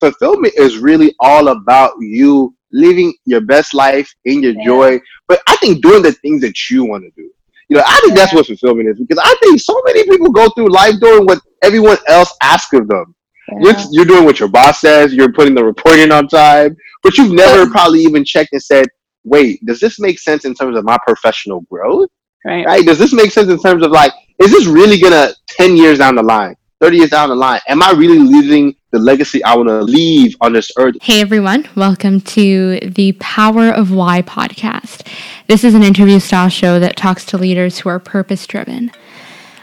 fulfillment is really all about you living your best life in your yeah. joy. But I think doing the things that you want to do. You know, I think yeah. that's what fulfillment is because I think so many people go through life doing what everyone else asks of them. Yeah. You're, you're doing what your boss says, you're putting the report in on time, but you've never probably even checked and said, wait, does this make sense in terms of my professional growth? Right. right? Does this make sense in terms of like, is this really gonna 10 years down the line, 30 years down the line, am I really leaving the legacy I want to leave on this earth? Hey everyone, welcome to the Power of Why podcast. This is an interview style show that talks to leaders who are purpose driven.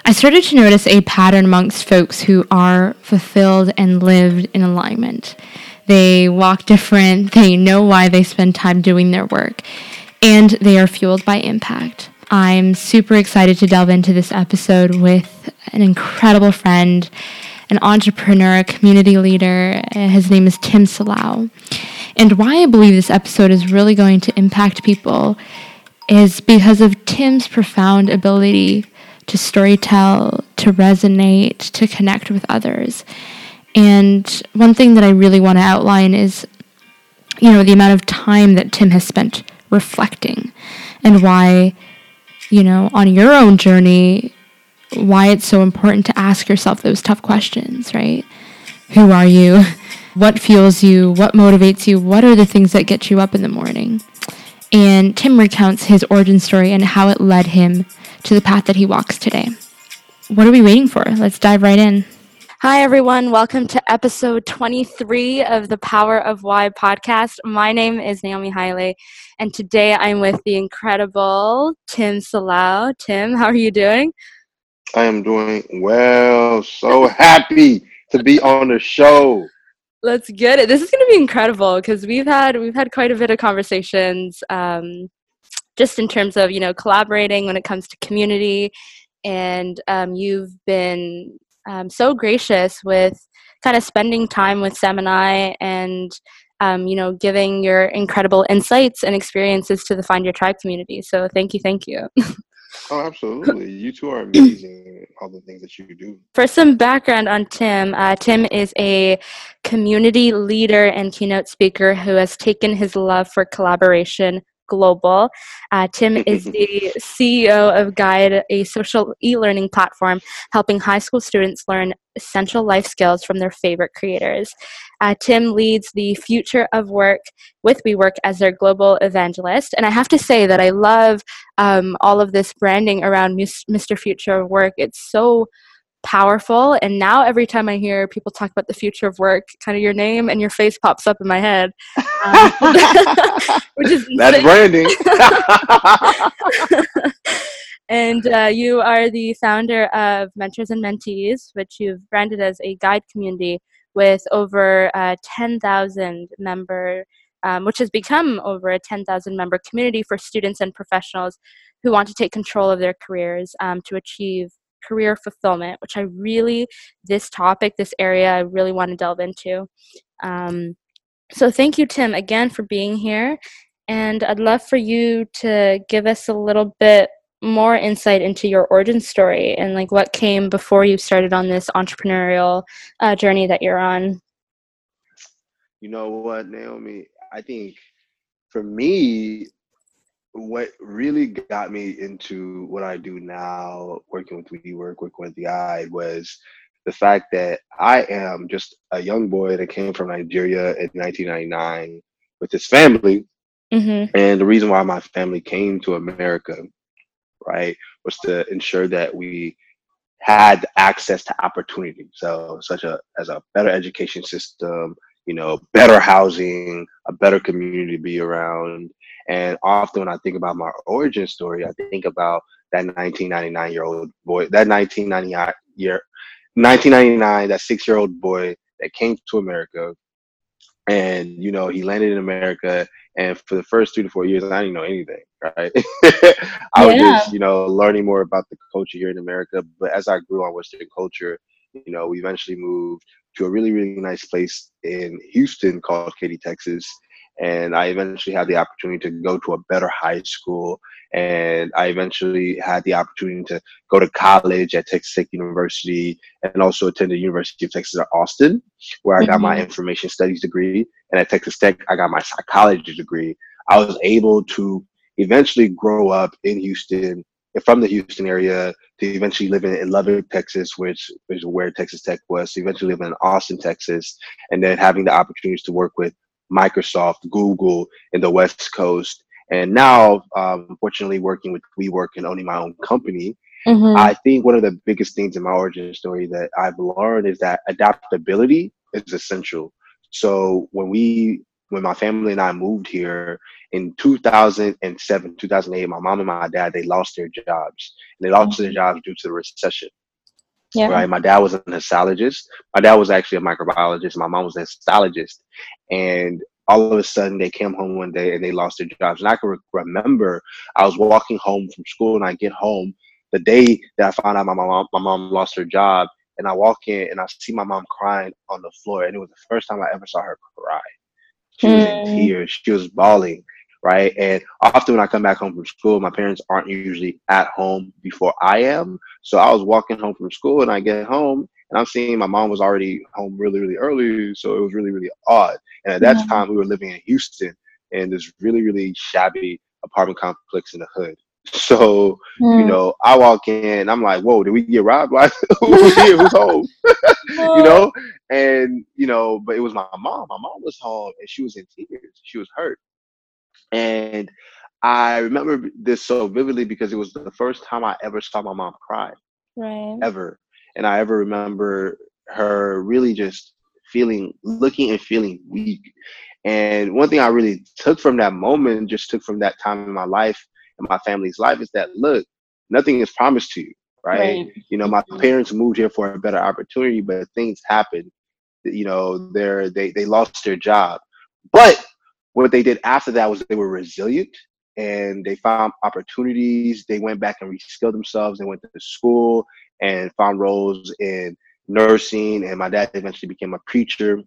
I started to notice a pattern amongst folks who are fulfilled and lived in alignment. They walk different, they know why they spend time doing their work, and they are fueled by impact. I'm super excited to delve into this episode with an incredible friend, an entrepreneur, a community leader. His name is Tim Salau. And why I believe this episode is really going to impact people is because of Tim's profound ability to storytell, to resonate, to connect with others. And one thing that I really want to outline is, you know, the amount of time that Tim has spent reflecting and why you know, on your own journey, why it's so important to ask yourself those tough questions, right? Who are you? What fuels you? What motivates you? What are the things that get you up in the morning? And Tim recounts his origin story and how it led him to the path that he walks today. What are we waiting for? Let's dive right in. Hi, everyone. Welcome to episode 23 of the Power of Why podcast. My name is Naomi Haile, and today I'm with the incredible Tim Salau. Tim, how are you doing? I am doing well. So happy to be on the show. Let's get it. This is going to be incredible because we've had we've had quite a bit of conversations, um, just in terms of you know collaborating when it comes to community and um, you've been um, so gracious with kind of spending time with Semini and um, you know giving your incredible insights and experiences to the Find Your Tribe community. So thank you, thank you. oh, absolutely! You two are amazing. all the things that you do. For some background on Tim, uh, Tim is a community leader and keynote speaker who has taken his love for collaboration Global. Uh, Tim is the CEO of Guide, a social e learning platform helping high school students learn essential life skills from their favorite creators. Uh, Tim leads the Future of Work with WeWork as their global evangelist. And I have to say that I love um, all of this branding around Mr. Future of Work. It's so powerful. And now every time I hear people talk about the future of work, kind of your name and your face pops up in my head, um, which is that's branding. and uh, you are the founder of Mentors and Mentees, which you've branded as a guide community with over uh, 10,000 member. Um, which has become over a 10,000 member community for students and professionals who want to take control of their careers um, to achieve career fulfillment, which I really, this topic, this area, I really want to delve into. Um, so thank you, Tim, again for being here. And I'd love for you to give us a little bit more insight into your origin story and like what came before you started on this entrepreneurial uh, journey that you're on. You know what, Naomi? I think for me, what really got me into what I do now, working with WeWork, working with the Guide, was the fact that I am just a young boy that came from Nigeria in 1999 with his family. Mm-hmm. And the reason why my family came to America, right, was to ensure that we had access to opportunity. So, such a as a better education system, you know, better housing, a better community to be around, and often when I think about my origin story, I think about that 1999 year old boy, that 1999 year, 1999, that six year old boy that came to America. And, you know, he landed in America. And for the first two to four years, I didn't know anything, right? I was just, you know, learning more about the culture here in America. But as I grew on Western culture, you know, we eventually moved to a really, really nice place in Houston called Katy, Texas and I eventually had the opportunity to go to a better high school. And I eventually had the opportunity to go to college at Texas Tech University and also attend the University of Texas at Austin, where I mm-hmm. got my mm-hmm. information studies degree. And at Texas Tech, I got my psychology degree. I was able to eventually grow up in Houston from the Houston area to eventually living in Lubbock, Texas, which is where Texas Tech was, to eventually live in Austin, Texas, and then having the opportunities to work with Microsoft, Google in the West Coast. And now, um, unfortunately, working with WeWork and owning my own company, mm-hmm. I think one of the biggest things in my origin story that I've learned is that adaptability is essential. So when we, when my family and I moved here in 2007, 2008, my mom and my dad, they lost their jobs. And they lost mm-hmm. their jobs due to the recession. Yeah. Right. My dad was an histologist. My dad was actually a microbiologist. My mom was a histologist. And all of a sudden they came home one day and they lost their jobs. And I can re- remember I was walking home from school and I get home the day that I found out my mom, my mom lost her job. And I walk in and I see my mom crying on the floor. And it was the first time I ever saw her cry. She was in hmm. tears. She was bawling right? And often when I come back home from school, my parents aren't usually at home before I am. So I was walking home from school and I get home and I'm seeing my mom was already home really, really early. So it was really, really odd. And at that time, we were living in Houston in this really, really shabby apartment complex in the hood. So, mm. you know, I walk in, I'm like, whoa, did we get robbed? Like, who's here? Who's home? you know? And, you know, but it was my mom. My mom was home and she was in tears. She was hurt. And I remember this so vividly because it was the first time I ever saw my mom cry. Right. Ever. And I ever remember her really just feeling, looking and feeling weak. And one thing I really took from that moment, just took from that time in my life and my family's life, is that look, nothing is promised to you, right? right. You know, my mm-hmm. parents moved here for a better opportunity, but things happened. You know, they're, they they lost their job, but what they did after that was they were resilient and they found opportunities. They went back and reskilled themselves. They went to school and found roles in nursing. And my dad eventually became a preacher.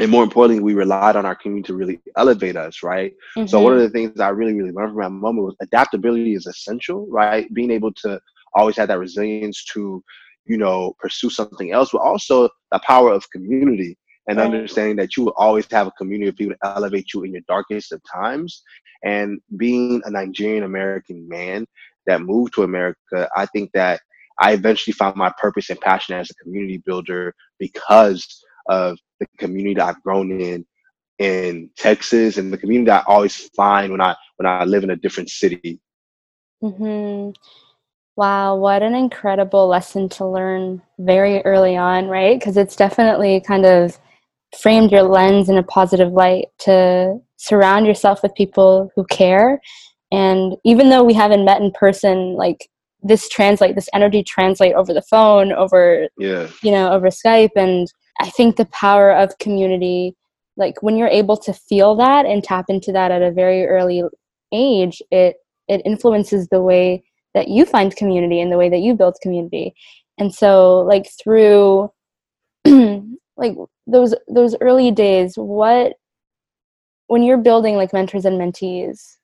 And more importantly, we relied on our community to really elevate us, right? Mm-hmm. So one of the things I really, really learned from my mom was adaptability is essential, right? Being able to always have that resilience to, you know, pursue something else, but also the power of community and right. understanding that you will always have a community of people to elevate you in your darkest of times. And being a Nigerian American man that moved to America, I think that I eventually found my purpose and passion as a community builder because of the community that I've grown in in Texas and the community that I always find when I when I live in a different city. Mhm. Wow, what an incredible lesson to learn very early on, right? Because it's definitely kind of framed your lens in a positive light to surround yourself with people who care. And even though we haven't met in person like this translate this energy translate over the phone over yeah. you know over skype and i think the power of community like when you're able to feel that and tap into that at a very early age it it influences the way that you find community and the way that you build community. And so like through like those those early days what when you're building like mentors and mentees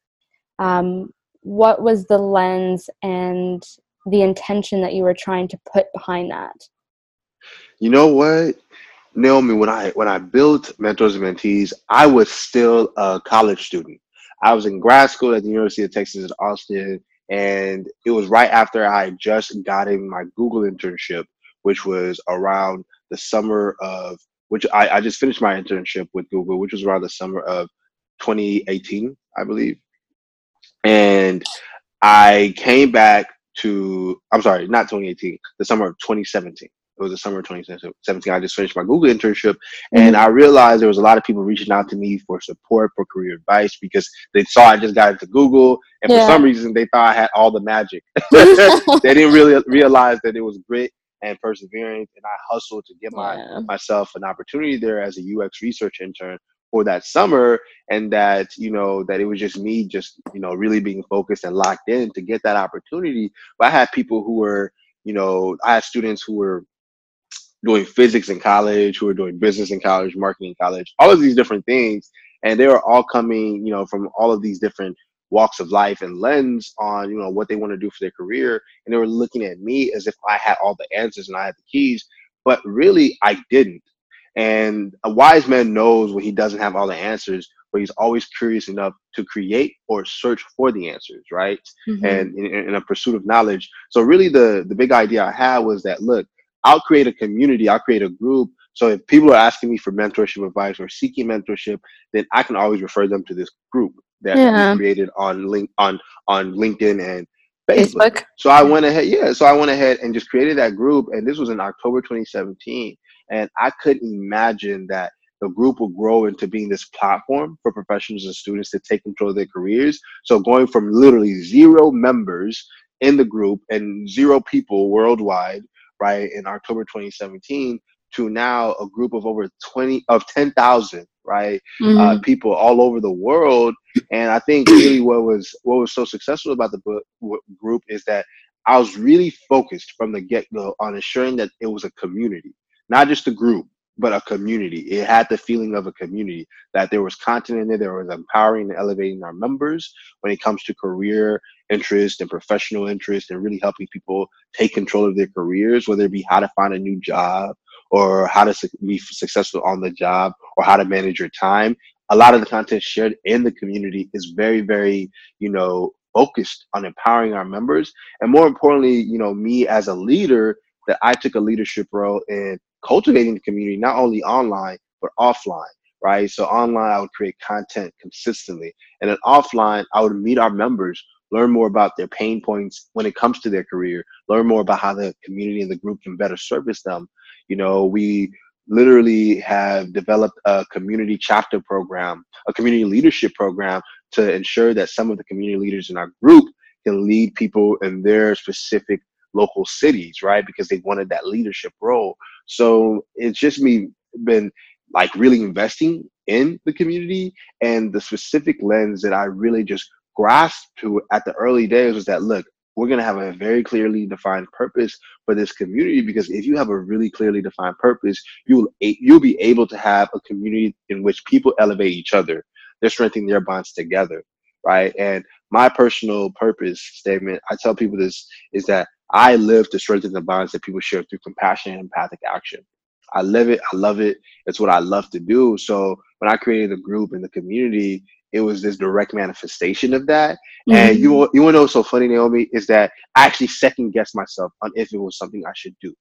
um, what was the lens and the intention that you were trying to put behind that? You know what naomi when i when i built mentors and mentees i was still a college student. I was in grad school at the university of texas at austin and it was right after i just got in my google internship which was around the summer of which I, I just finished my internship with Google, which was around the summer of 2018, I believe. And I came back to, I'm sorry, not 2018, the summer of 2017. It was the summer of 2017. I just finished my Google internship, mm-hmm. and I realized there was a lot of people reaching out to me for support, for career advice, because they saw I just got into Google, and yeah. for some reason they thought I had all the magic. they didn't really realize that it was grit and perseverance. And I hustled to get my yeah. myself an opportunity there as a UX research intern for that summer. And that, you know, that it was just me just, you know, really being focused and locked in to get that opportunity. But I had people who were, you know, I had students who were doing physics in college, who were doing business in college, marketing in college, all of these different things. and they were all coming, you know, from all of these different walks of life and lens on you know what they want to do for their career. And they were looking at me as if i had all the answers and i had the keys but really i didn't. And a wise man knows when he doesn't have all the answers but he's always curious enough to create or search for the answers right? Mm-hmm. and in, in, a pursuit of knowledge. So really the the big idea i had was that look i'll create a community i'll create a group. So if people are asking me for mentorship advice or seeking mentorship then i can always refer them to this group that yeah. we created on link on on linkedin and Facebook. Facebook. So I went ahead, yeah. So I went ahead and just created that group, and this was in October 2017. And I couldn't imagine that the group will grow into being this platform for professionals and students to take control of their careers. So going from literally zero members in the group and zero people worldwide, right, in October 2017 to now a group of over 20 of 10,000 right? Uh, mm-hmm. uh, people all over the world. And i think really what was what was so successful about the book group is that i was really focused from the get-go on ensuring that it was a community not just a group but a community. It had the feeling of a community that there was content in there there was empowering and elevating our members when it comes to career interest and professional interest and really helping people take control of their careers whether it be how to find a new job or how to be successful on the job or how to manage your time a lot of the content shared in the community is very very you know focused on empowering our members. And more importantly you know me as a leader that i took a leadership role in cultivating the community not only online but offline right? So online i would create content consistently. And then offline i would meet our members learn more about their pain points when it comes to their career learn more about how the community and the group can better service them you know, we literally have developed a community chapter program, a community leadership program to ensure that some of the community leaders in our group can lead people in their specific local cities, right? Because they wanted that leadership role. So it's just me been like really investing in the community and the specific lens that I really just grasped to at the early days was that look, we're going to have a very clearly defined purpose for this community because if you have a really clearly defined purpose you'll you'll be able to have a community in which people elevate each other. They're strengthening their bonds together right? And my personal purpose statement i tell people this is that i live to strengthen the bonds that people share through compassion and empathic action. I live it i love it. It's what i love to do. So when i created the group and the community it was this direct manifestation of that. Mm-hmm. And you you want to know what's so funny, Naomi, is that I actually second guessed myself on if it was something I should do.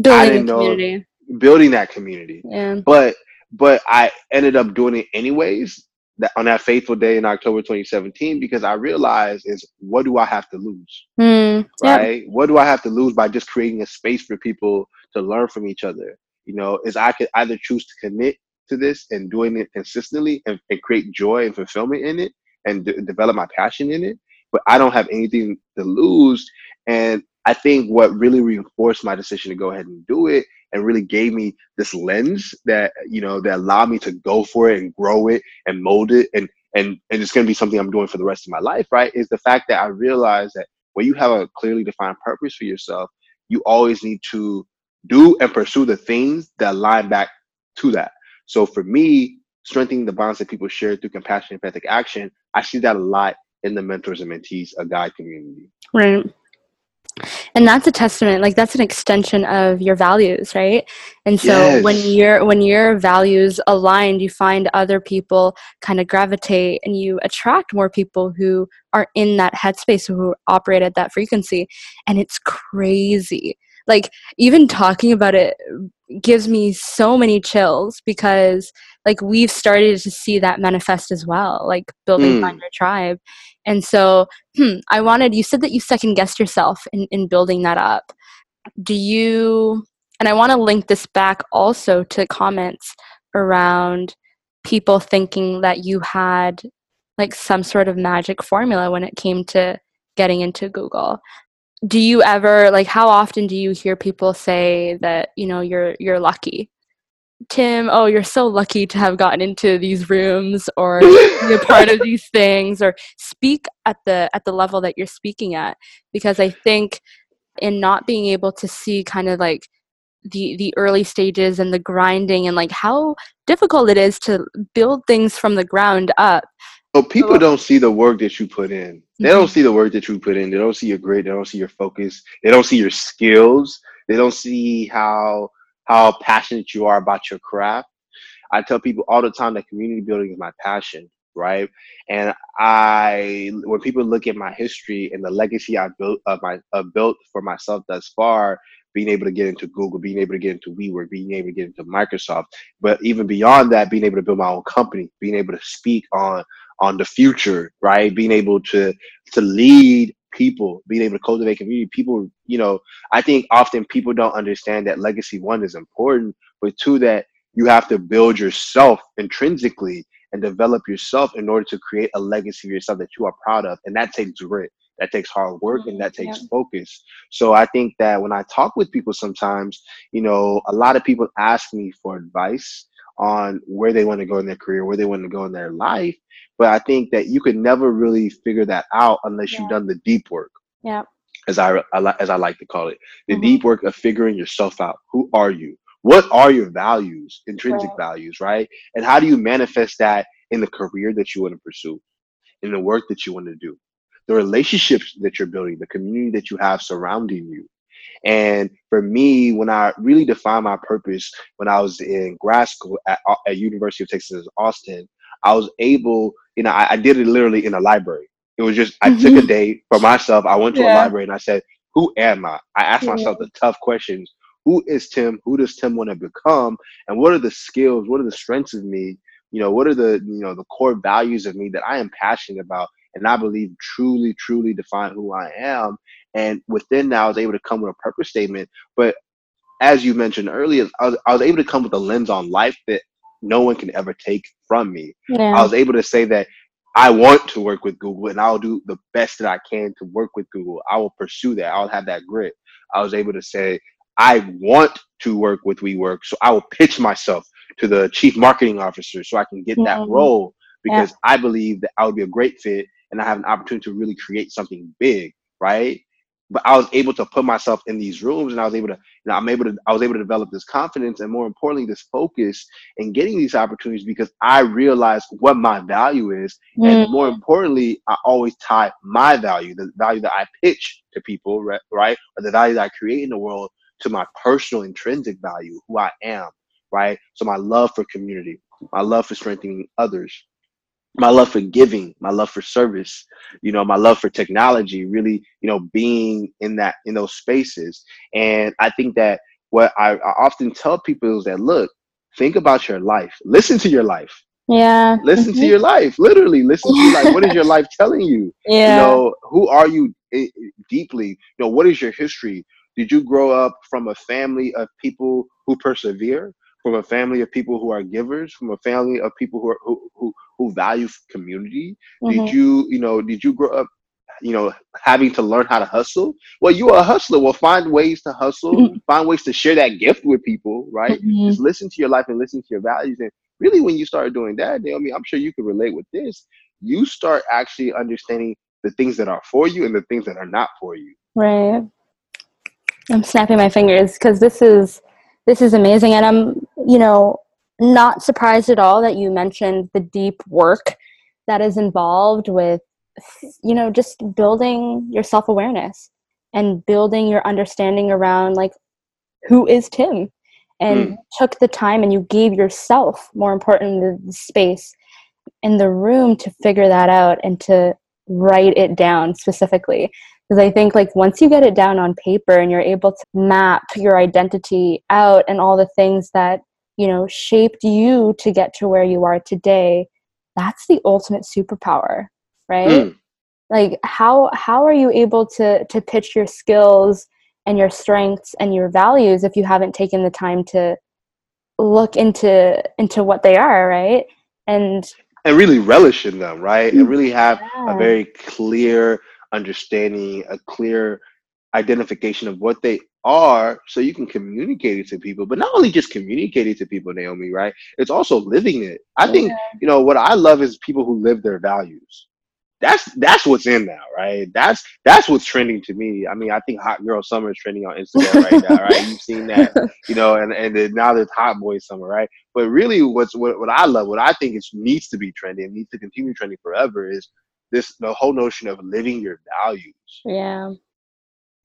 Building community. building that community. Yeah. But but I ended up doing it anyways. That on that fateful day in October 2017, because I realized is what do I have to lose, mm, right? Yep. What do I have to lose by just creating a space for people to learn from each other? You know, is I could either choose to commit to this and doing it consistently and, and create joy and fulfillment in it and d- develop my passion in it. But I don't have anything to lose. And I think what really reinforced my decision to go ahead and do it and really gave me this lens that, you know, that allowed me to go for it and grow it and mold it and and and it's going to be something I'm doing for the rest of my life, right? Is the fact that I realized that when you have a clearly defined purpose for yourself, you always need to do and pursue the things that line back to that. So for me, strengthening the bonds that people share through compassion and empathic action, I see that a lot in the mentors and mentees, a guide community. Right. And that's a testament, like that's an extension of your values, right? And so yes. when your when your values aligned, you find other people kind of gravitate and you attract more people who are in that headspace who operate at that frequency. And it's crazy like even talking about it gives me so many chills because like we've started to see that manifest as well like building mm. find your tribe. And so hmm, i wanted you said that you second guessed yourself in, in building that up. Do you and i want to link this back also to comments around people thinking that you had like some sort of magic formula when it came to getting into google do you ever like how often do you hear people say that you know you're you're lucky tim oh you're so lucky to have gotten into these rooms or be a part of these things or speak at the at the level that you're speaking at because i think in not being able to see kind of like the the early stages and the grinding and like how difficult it is to build things from the ground up. So people don't see the work that you put in. They don't mm-hmm. see the work that you put in. They don't see your grit. They don't see your focus. They don't see your skills. They don't see how how passionate you are about your craft. I tell people all the time that community building is my passion, right? And I, when people look at my history and the legacy I built of my uh, built for myself thus far, being able to get into Google, being able to get into WeWork, being able to get into Microsoft, but even beyond that, being able to build my own company, being able to speak on on the future, right? Being able to to lead people, being able to cultivate community. People, you know, I think often people don't understand that legacy one is important, but two that you have to build yourself intrinsically and develop yourself in order to create a legacy of yourself that you are proud of. And that takes grit, that takes hard work, and that mm-hmm, takes yeah. focus. So I think that when I talk with people sometimes, you know, a lot of people ask me for advice on where they want to go in their career, where they want to go in their life. But I think that you could never really figure that out unless yeah. you've done the deep work. Yeah. As I, as I like to call it, the mm-hmm. deep work of figuring yourself out. Who are you? what are your values, intrinsic right. values, right? And how do you manifest that in the career that you want to pursue, in the work that you want to do, the relationships that you're building, the community that you have surrounding you. And for me, when I really defined my purpose when I was in grad school at, at University of Texas Austin, I was able, you know, I, I did it literally in a library. It was just I mm-hmm. took a mm-hmm. day for myself. I went to yeah. a library and I said, "Who am I?" I asked myself the tough questions who is Tim? Who does Tim want to become? And what are the skills? What are the strengths of me? You know, what are the you know the core values of me that I am passionate about and I believe truly, truly define who I am. And within that, I was able to come with a purpose statement. But as you mentioned earlier, I was, I was able to come with a lens on life that no one can ever take from me. Yeah. I was able to say that I want to work with Google and I'll do the best that I can to work with Google. I will pursue that. I'll have that grit. I was able to say I want to work with WeWork, so I will pitch myself to the chief marketing officer so I can get that mm-hmm. role because yeah. I believe that I would be a great fit and I have an opportunity to really create something big, right? But I was able to put myself in these rooms and I was able to, you know, I'm able to, I was able to develop this confidence and more importantly, this focus in getting these opportunities because I realized what my value is. Mm-hmm. And more importantly, I always tie my value, the value that I pitch to people, right? Or the value that I create in the world to my personal intrinsic value, who I am, right? So my love for community, my love for strengthening others, my love for giving, my love for service, you know, my love for technology, really, you know, being in that in those spaces. And I think that what I, I often tell people is that look, think about your life, listen to your life. Yeah. Listen mm-hmm. to your life. Literally, listen to your life. What is your life telling you? Yeah. You know, who are you eh, eh, deeply? You know, what is your history? Did you grow up from a family of people who persevere? From a family of people who are givers? From a family of people who are, who, who who value community? Mm-hmm. Did you you know did you grow up you know having to learn how to hustle? Well, you are a hustler. Well, find ways to hustle. Mm-hmm. Find ways to share that gift with people. Right? Mm-hmm. Just listen to your life and listen to your values. And really, when you start doing that, Naomi, I'm sure you can relate with this. You start actually understanding the things that are for you and the things that are not for you. Right. I'm snapping my fingers because this is this is amazing, and I'm you know not surprised at all that you mentioned the deep work that is involved with you know just building your self awareness and building your understanding around like who is Tim and mm. took the time and you gave yourself more important the space in the room to figure that out and to write it down specifically because i think like once you get it down on paper and you're able to map your identity out and all the things that you know shaped you to get to where you are today that's the ultimate superpower right mm. like how how are you able to to pitch your skills and your strengths and your values if you haven't taken the time to look into into what they are right and and really relish in them right and really have yeah. a very clear understanding, a clear identification of what they are so you can communicate it to people but not only just communicate it to people naomi right it's also living it i think you know what i love is people who live their values that's that's what's in now, right? That's that's what's trending to me. I mean, I think hot girl summer is trending on Instagram right now, right? You've seen that, you know, and and then now there's hot boy summer, right? But really, what's what, what I love, what I think is needs to be trending, needs to continue trending forever, is this the whole notion of living your values. Yeah.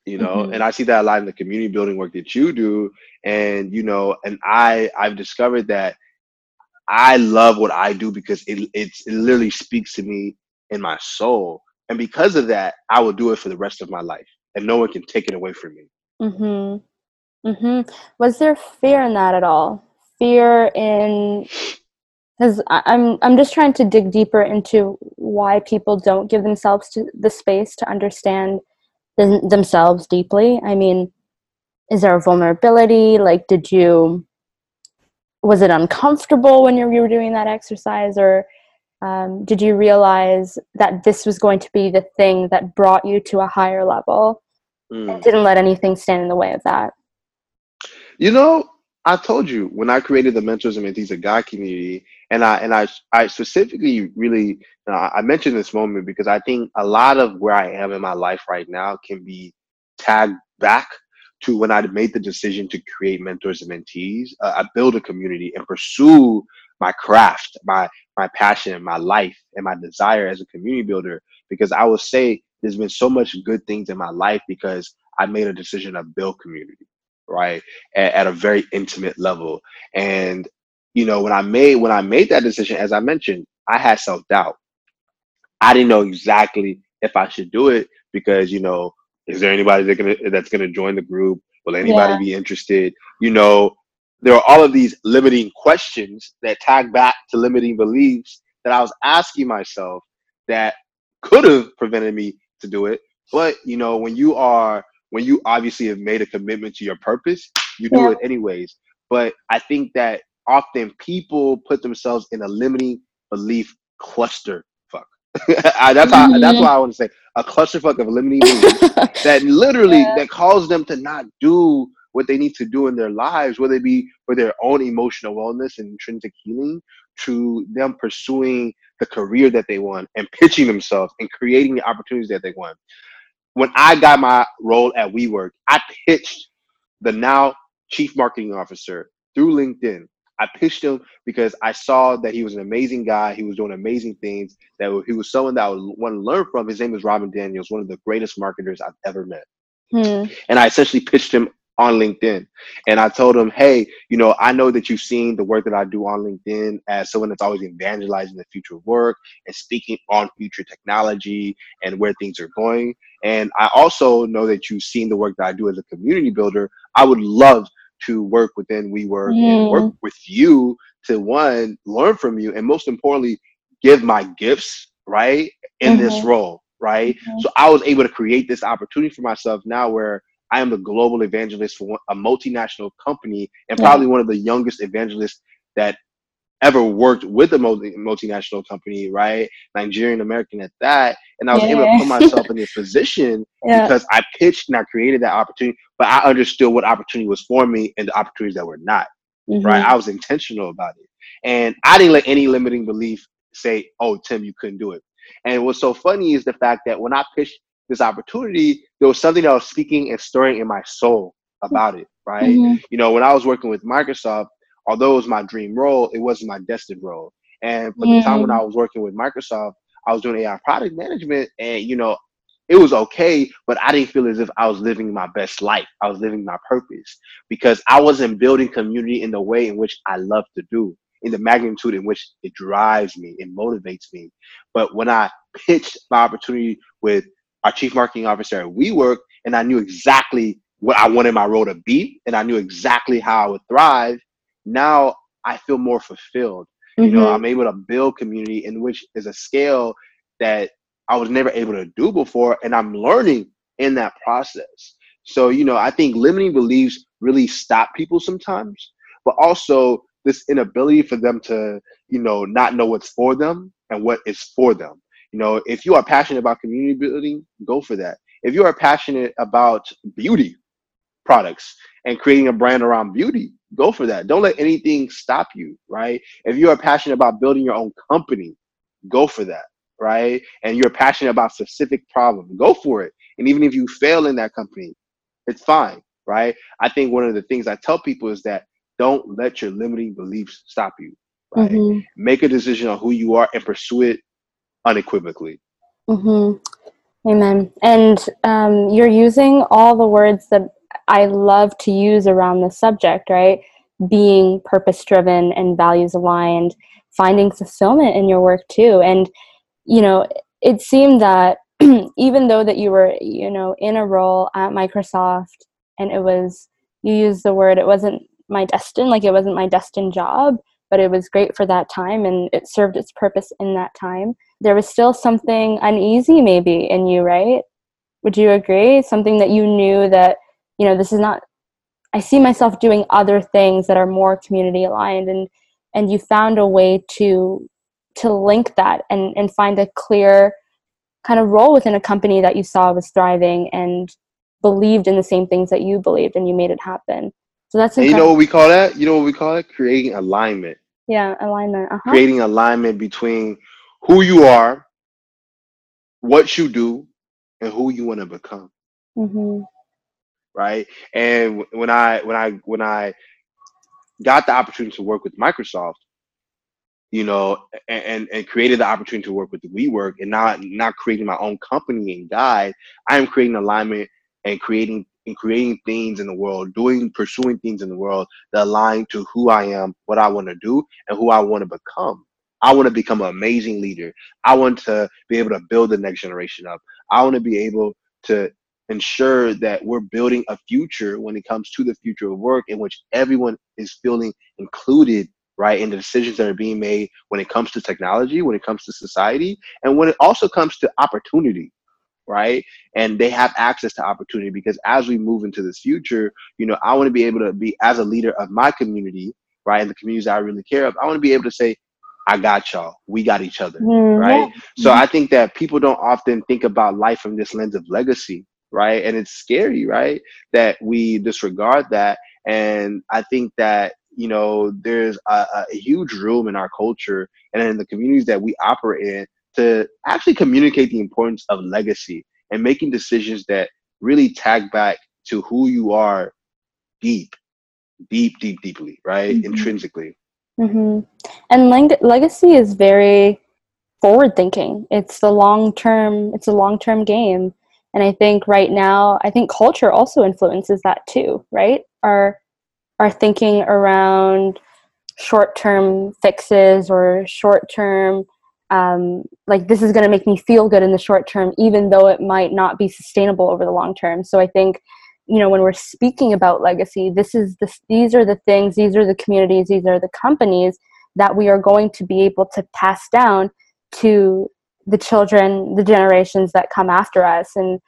You know, mm-hmm. and I see that a lot in the community building work that you do, and you know, and I I've discovered that I love what I do because it it's, it literally speaks to me in my soul. And because of that, I will do it for the rest of my life. And no one can take it away from me. Mm-hmm. Mm-hmm. Was there fear in that at all? Fear in because I'm I'm just trying to dig deeper into why people don't give themselves to the space to understand them, themselves deeply. I mean, is there a vulnerability? Like, did you was it uncomfortable when you were doing that exercise, or um, did you realize that this was going to be the thing that brought you to a higher level mm. and didn't let anything stand in the way of that you know i told you when i created the mentors and mentees of god community and i and i i specifically really uh, i mentioned this moment because i think a lot of where i am in my life right now can be tagged back to when I made the decision to create mentors and mentees, uh, I build a community and pursue my craft, my my passion, my life, and my desire as a community builder. Because I will say there's been so much good things in my life because I made a decision to build community, right, at, at a very intimate level. And you know, when I made when I made that decision, as I mentioned, I had self doubt. I didn't know exactly if I should do it because you know, is there anybody that gonna that's gonna join the group? Will anybody yeah. be interested? You know, there are all of these limiting questions that tag back to limiting beliefs that I was asking myself that could have prevented me to do it. But you know, when you are when you obviously have made a commitment to your purpose, you do yeah. it anyways. But I think that often people put themselves in a limiting belief cluster fuck. That's how, that's mm-hmm. why I want to say a clusterfuck of limiting beliefs that literally yeah. that cause them to not do what they need to do in their lives, whether it be for their own emotional wellness and intrinsic healing, to them pursuing the career that they want and pitching themselves and creating the opportunities that they want. When I got my role at WeWork, I pitched the now chief marketing officer through LinkedIn. I pitched him because I saw that he was an amazing guy. He was doing amazing things. That he was someone that I would want to learn from. His name is Robin Daniels, one of the greatest marketers I've ever met. Hmm. And I essentially pitched him on LinkedIn. And I told him, hey, you know, I know that you've seen the work that I do on LinkedIn as someone that's always evangelizing the future of work and speaking on future technology and where things are going. And I also know that you've seen the work that I do as a community builder. I would love to work within WeWork mm. and work with you to one, learn from you, and most importantly, give my gifts, right, in mm-hmm. this role, right? Mm-hmm. So I was able to create this opportunity for myself now where I am the global evangelist for a multinational company and probably one of the youngest evangelists that ever worked with a multi- multinational company, right? Nigerian American at that. And I was yeah. able to put myself in this position yeah. because I pitched and I created that opportunity, but I understood what opportunity was for me and the opportunities that were not, mm-hmm. right? I was intentional about it. And I didn't let any limiting belief say, oh, Tim, you couldn't do it. And what's so funny is the fact that when I pitched this opportunity, there was something that was speaking and stirring in my soul about it, right? Mm-hmm. You know, when I was working with Microsoft, although it was my dream role, it wasn't my destined role. And for the time when I was working with Microsoft, I was doing AI product management, and you know, it was okay, but I didn't feel as if I was living my best life. I was living my purpose because I wasn't building community in the way in which I love to do, in the magnitude in which it drives me, it motivates me. But when I pitched my opportunity with our chief marketing officer at WeWork, and I knew exactly what I wanted my role to be, and I knew exactly how I would thrive. Now I feel more fulfilled. Mm-hmm. You know, mm-hmm. I'm able to build community in which is a scale that I was never able to do before, and I'm learning in that process. So, you know, I think limiting beliefs really stop people sometimes, but also this inability for them to, you know, not know what's for them and what is for them. You know, if you are passionate about community building, go for that. If you are passionate about beauty products and creating a brand around beauty, go for that. Don't let anything stop you, right? If you are passionate about building your own company, go for that, right? And you're passionate about specific problem, go for it. And even if you fail in that company, it's fine, right? I think one of the things I tell people is that don't let your limiting beliefs stop you. Right? Mm-hmm. Make a decision on who you are and pursue it unequivocally. Mm-hmm. Amen. And um, you're using all the words that I love to use around this subject, right? Being purpose driven and values aligned, finding fulfillment in your work too. And, you know, it seemed that even though that you were, you know, in a role at Microsoft and it was, you used the word, it wasn't my destined, like it wasn't my destined job, but it was great for that time and it served its purpose in that time. There was still something uneasy maybe in you, right? Would you agree? Something that you knew that, you know, this is not I see myself doing other things that are more community aligned and and you found a way to to link that and and find a clear kind of role within a company that you saw was thriving and believed in the same things that you believed and you made it happen. So that's you know what we call that? You know what we call it? Creating alignment. Yeah, alignment. Uh-huh. Creating alignment between who you are, what you do, and who you want to become. Mm-hmm. Right. And when I when I when I got the opportunity to work with Microsoft, you know, and and created the opportunity to work with the WeWork, and not not creating my own company and guide, I am creating alignment and creating and creating things in the world, doing, pursuing things in the world that align to who I am, what I want to do, and who I want to become. I want to become an amazing leader. I want to be able to build the next generation up. I want to be able to ensure that we're building a future when it comes to the future of work in which everyone is feeling included right in the decisions that are being made when it comes to technology when it comes to society and when it also comes to opportunity right? And they have access to opportunity because as we move into this future, you know, I want to be able to be as a leader of my community, right? And the communities I really care of, I want to be able to say, I got y'all. We got each other, mm-hmm. right? So I think that people don't often think about life from this lens of legacy, right? And it's scary, right? That we disregard that. And I think that you know there's a, a, huge room in our culture and in the communities that we operate in to actually communicate the importance of legacy and making decisions that really tag back to who you are deep, deep, deep, deeply, right? Mm-hmm. Intrinsically. Mm-hmm. And leg- legacy is very forward thinking. It's the long term. It's a long term game, and I think right now, I think culture also influences that too, right? Our our thinking around short term fixes or short term um, like this is going to make me feel good in the short term even though it might not be sustainable over the long term so i think you know when we're speaking about legacy this is this these are the things these are the communities these are the companies that we are going to be able to pass down to the children the generations that come after us and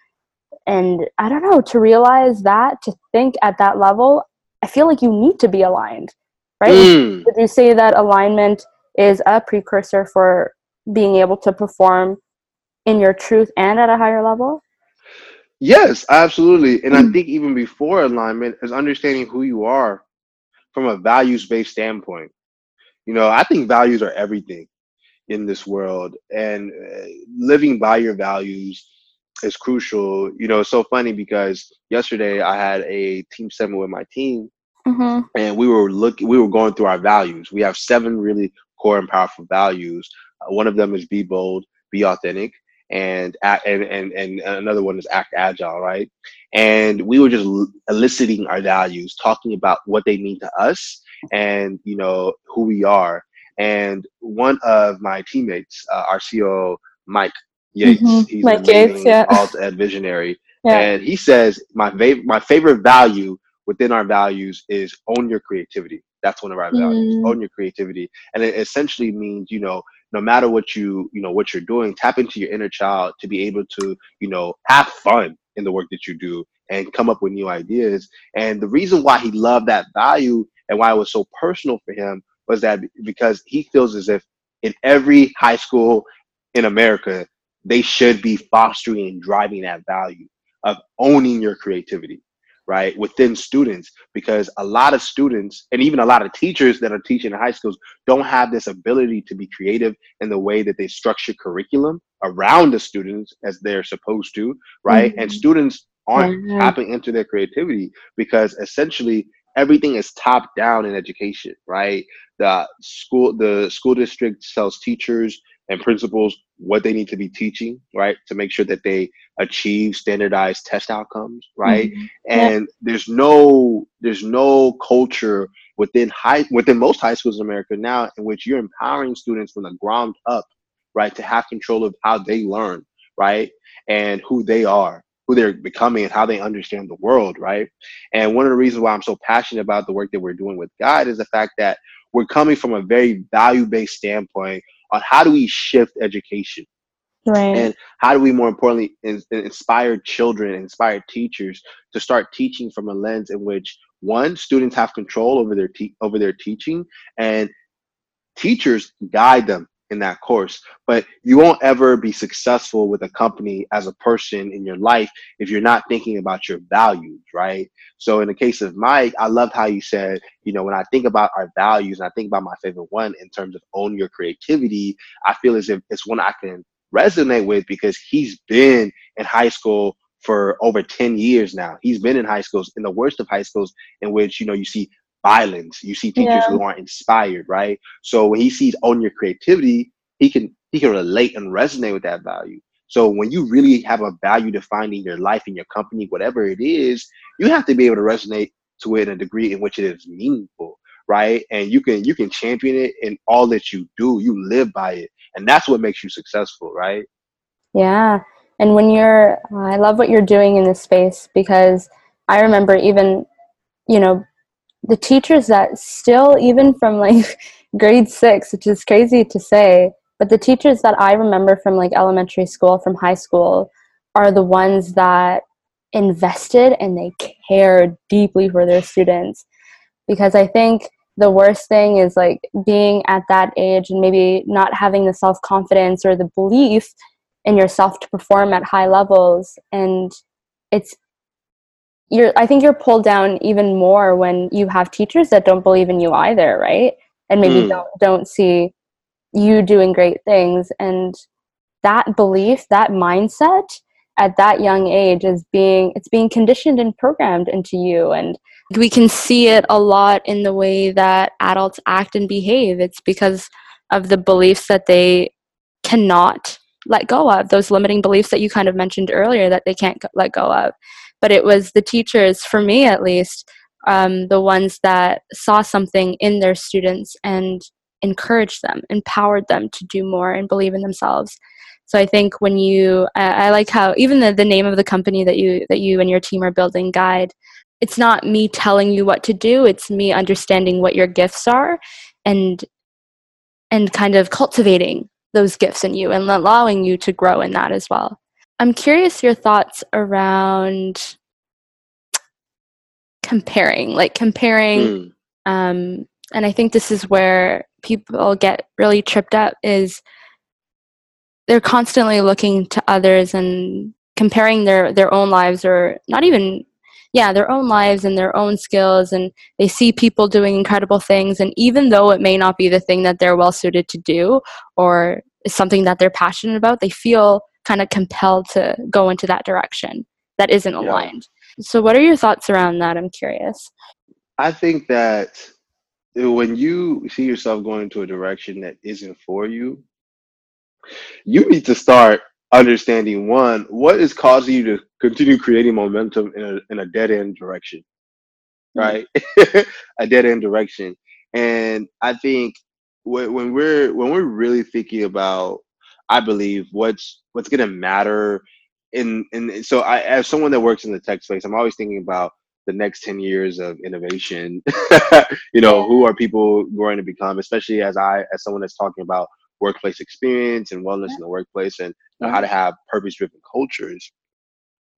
and i don't know to realize that to think at that level i feel like you need to be aligned right mm. would you say that alignment is a precursor for being able to perform in your truth and at a higher level? Yes, absolutely. And I mm. think even before alignment is understanding who you are from a values based standpoint. You know, I think values are everything in this world, and uh, living by your values is crucial. You know, it's so funny because yesterday I had a team summit with my team, mm-hmm. and we were looking, we were going through our values. We have seven really core and powerful values one of them is be bold, be authentic, and and and and another one is act agile, right? And we were just eliciting our values, talking about what they mean to us, and you know who we are. And one of my teammates, uh, our CEO Mike Yates, mm-hmm. he's Mike an amazing yeah. alt ed visionary, yeah. and he says my favorite my favorite value within our values is own your creativity. That's one of our values. Mm. Own your creativity, and it essentially means you know no matter what you you know what you're doing tap into your inner child to be able to you know have fun in the work that you do and come up with new ideas. And the reason why he loved that value and why it was so personal for him was that because he feels as if in every high school in america they should be fostering and driving that value of owning your creativity right within students because a lot of students and even a lot of teachers that are teaching in high schools don't have this ability to be creative in the way that they structure curriculum around the students as they're supposed to right mm-hmm. and students aren't mm-hmm. tapping into their creativity because essentially everything is top down in education right the school the school district tells teachers and principals what they need to be teaching, right, to make sure that they achieve standardized test outcomes, right? Mm-hmm. And yeah. there's no there's no culture within high within most high schools in America now in which you're empowering students from the ground up, right, to have control of how they learn, right, and who they are, who they're becoming, and how they understand the world, right? And one of the reasons why I'm so passionate about the work that we're doing with Guide is the fact that we're coming from a very value based standpoint on how do we shift education? Right. And how do we more importantly in, inspire children inspire teachers to start teaching from a lens in which one students have control over their te- over their teaching and teachers guide them in that course. But you won't ever be successful with a company as a person in your life if you're not thinking about your values, right? So in the case of Mike, I loved how you said, you know, when I think about our values and I think about my favorite one in terms of own your creativity, I feel as if it's one I can resonate with because he's been in high school for over 10 years now. He's been in high schools, in the worst of high schools, in which, you know, you see violence. You see teachers yeah. who aren't inspired, right? So when he sees own your creativity, he can he can relate and resonate with that value. So when you really have a value defining your life in your company, whatever it is, you have to be able to resonate to it in a degree in which it is meaningful, right? And you can you can champion it in all that you do. You live by it, and that's what makes you successful, right? Yeah, and when you're, I love what you're doing in this space because I remember even, you know, the teachers that still even from like grade six which is crazy to say but the teachers that i remember from like elementary school from high school are the ones that invested and they cared deeply for their students. Because i think the worst thing is like being at that age and maybe not having the self confidence or the belief in yourself to perform at high levels and it's you're i think you're pulled down even more when you have teachers that don't believe in you either right? And maybe mm. don't don't see you doing great things. And that belief that mindset at that young age is being it's being conditioned and programmed into you. And we can see it a lot in the way that adults act and behave. It's because of the beliefs that they cannot let go of those limiting beliefs that you kind of mentioned earlier that they can't let go of but it was the teachers, for me at least, um, the ones that saw something in their students and encouraged them, empowered them to do more and believe in themselves. So I think when you, I, I like how even the, the name of the company that you that you and your team are building, Guide, it's not me telling you what to do. It's me understanding what your gifts are, and and kind of cultivating those gifts in you and allowing you to grow in that as well. I'm curious your thoughts around comparing, like comparing. Mm. Um, and I think this is where people get really tripped up is they're constantly looking to others and comparing their their own lives or not even yeah their own lives and their own skills and they see people doing incredible things and even though it may not be the thing that they're well suited to do or is something that they're passionate about they feel kind of compelled to go into that direction that isn't aligned. Yeah. So, what are your thoughts around that? I'm curious. I think that when you see yourself going into a direction that isn't for you, you need to start understanding one, what is causing you to continue creating momentum in a, in a dead end direction, hmm. right? Mm-hmm. a dead end direction. And I think when we're when we're really thinking about I believe what's what's going to matter in in so I as someone that works in the tech space, I'm always thinking about the next 10 years of innovation. you know, who are people going to become, especially as I as someone that's talking about workplace experience and wellness in the workplace and how to have purpose driven cultures.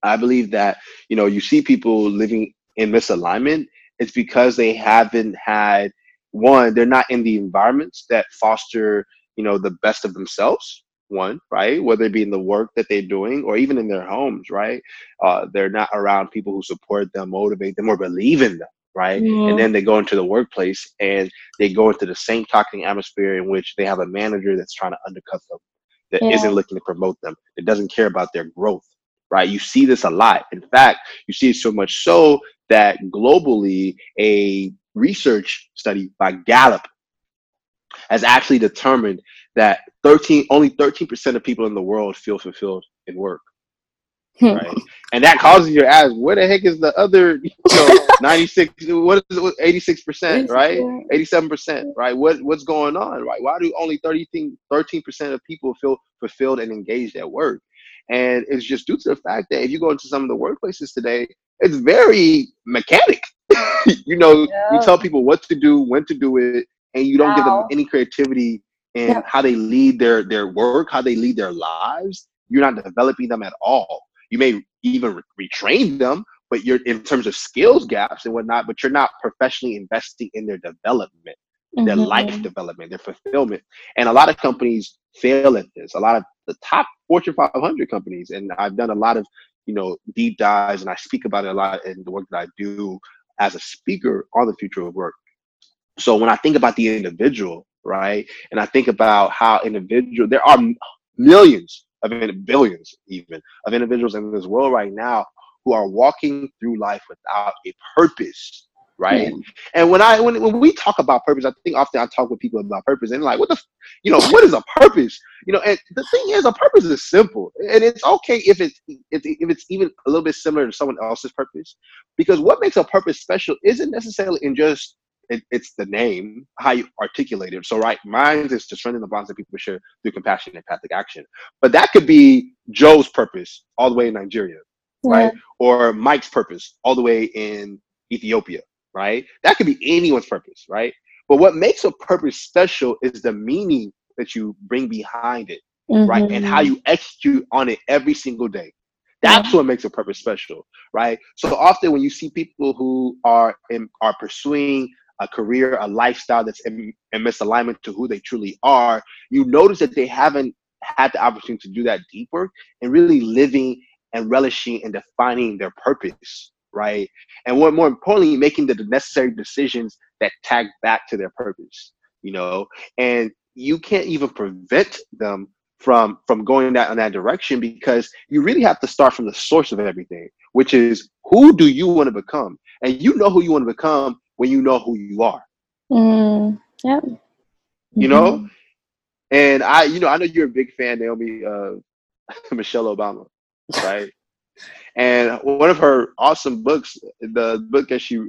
I believe that, you know, you see people living in misalignment, it's because they haven't had one, they're not in the environments that foster, you know, the best of themselves one, right? Whether it be in the work that they're doing or even in their homes, right? Uh, they're not around people who support them, motivate them, or believe in them, right? Mm-hmm. And then they go into the workplace and they go into the same toxic atmosphere in which they have a manager that's trying to undercut them, that yeah. not looking to promote them, that doesn't care about their growth, right? You see this a lot. In fact, you see it so much so that globally, a research study by Gallup has actually determined that 13 only 13% of people in the world feel fulfilled in work. Hmm. right. And that causes you to ask where the heck is the other you know 96 what is it 86% right? 87% right? What what's going on right? Why do only 13 13% of people feel fulfilled and engaged at work? And it's just due to the fact that if you go into some of the workplaces today it's very mechanic. You know yeah. you tell people what to do when to do it and you don't wow. give them any creativity yeah. how they lead their their work, how they lead their lives, you're not developing them at all. You may even re- retrain them, but you're in terms of skills gaps and whatnot, but you're not professionally investing in their development, mm-hmm. their life development, their fulfillment. And a lot of companies fail at this. A lot of the top Fortune 500 companies, and I've done a lot of you know deep dives, and I speak about it a lot in the work that I do as a speaker on the future of work. So when I think about the individual, right, and I think about how individual, there are millions of billions even of individuals in this world right now who are walking through life without a purpose right? Yeah. and when i when, when we talk about purpose i think often i talk with people about purpose and like what the you know what is a purpose? You know and the thing is a purpose is simple and it's okay if it's if, if it's even a little bit similar to someone else's purpose because what makes a purpose special isn't necessarily in just it, it's the name, how you articulate it. So, right, mine is to strengthen the bonds that people share through compassion and empathic action. But that could be Joe's purpose all the way in Nigeria, yeah. right? Or Mike's purpose all the way in Ethiopia, right? That could be anyone's purpose, right? But what makes a purpose special is the meaning that you bring behind it, mm-hmm. right? And how mm-hmm. you execute on it every single day. That's what makes a purpose special, right? So often when you see people who are in, are pursuing a career, a lifestyle that's in, in misalignment to who they truly are, you notice that they haven't had the opportunity to do that deep work and really living and relishing and defining their purpose, right? And what more importantly, making the necessary decisions that tag back to their purpose, you know, and you can't even prevent them from from going that in that direction because you really have to start from the source of everything, which is who do you want to become? And you know who you want to become when you know who you are. Mm, yep. You know? Mm-hmm. And I, you know, I know you're a big fan, Naomi, of Michelle Obama, right? and one of her awesome books, the book that she,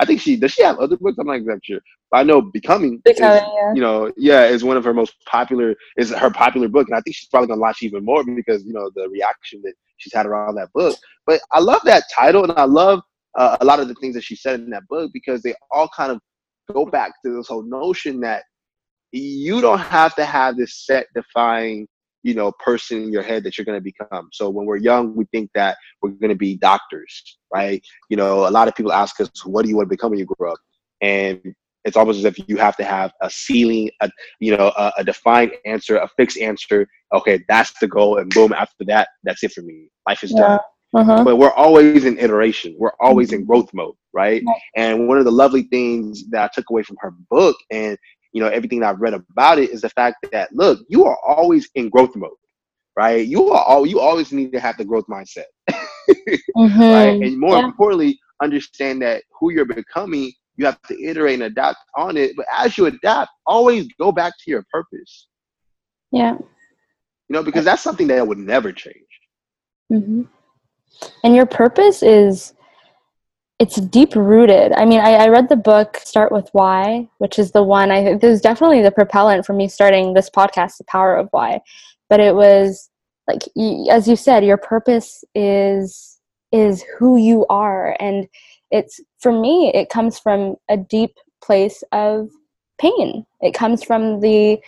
I think she, does she have other books? I'm not exactly sure. But I know Becoming, Becoming is, yeah. you know, yeah, is one of her most popular, is her popular book. And I think she's probably going to launch even more because, you know, the reaction that she's had around that book. But I love that title and I love uh, a lot of the things that she said in that book because they all kind of go back to this whole notion that you don't have to have this set defining you know person in your head that you're going to become. So when we're young we think that we're going to be doctors right? You know a lot of people ask us what do you want to become when you grow up? And it's almost as if you have to have a ceiling a you know a, a defined answer a fixed answer. Okay that's the goal and boom after that that's it for me. Life is yeah. done uh-huh. But we're always in iteration. We're always in mm-hmm. growth mode, right? And one of the lovely things that I took away from her book and you know everything that I've read about it is the fact that look, you are always in growth mode, right? You are all you always need to have the growth mindset, mm-hmm. right? And more yeah. importantly, understand that who you're becoming, you have to iterate and adapt on it. But as you adapt, always go back to your purpose. Yeah. You know, because that's something that would never change. Mm-hmm and your purpose is it's deep rooted. I mean I, I, read the book start with why which is the one i think was definitely the propellant for me starting this podcast the power of why. But it was like as you said your purpose is is who you are. And it's for me it comes from a deep place of pain. It comes from the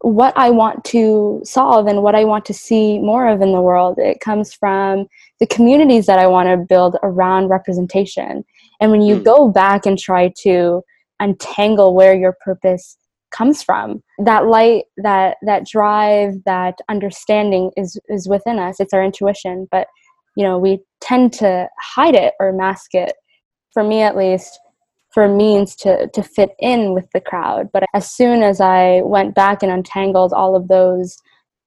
what I want to solve and what I want to see more of in the world. It comes from the communities that I want to build around representation. And when you mm. go back and try to untangle where your purpose comes from that light that that drive that understanding is is within us it's our intuition but you know we tend to hide it or mask it for me at least for means to to fit in with the crowd. But as soon as i went back and untangled all of those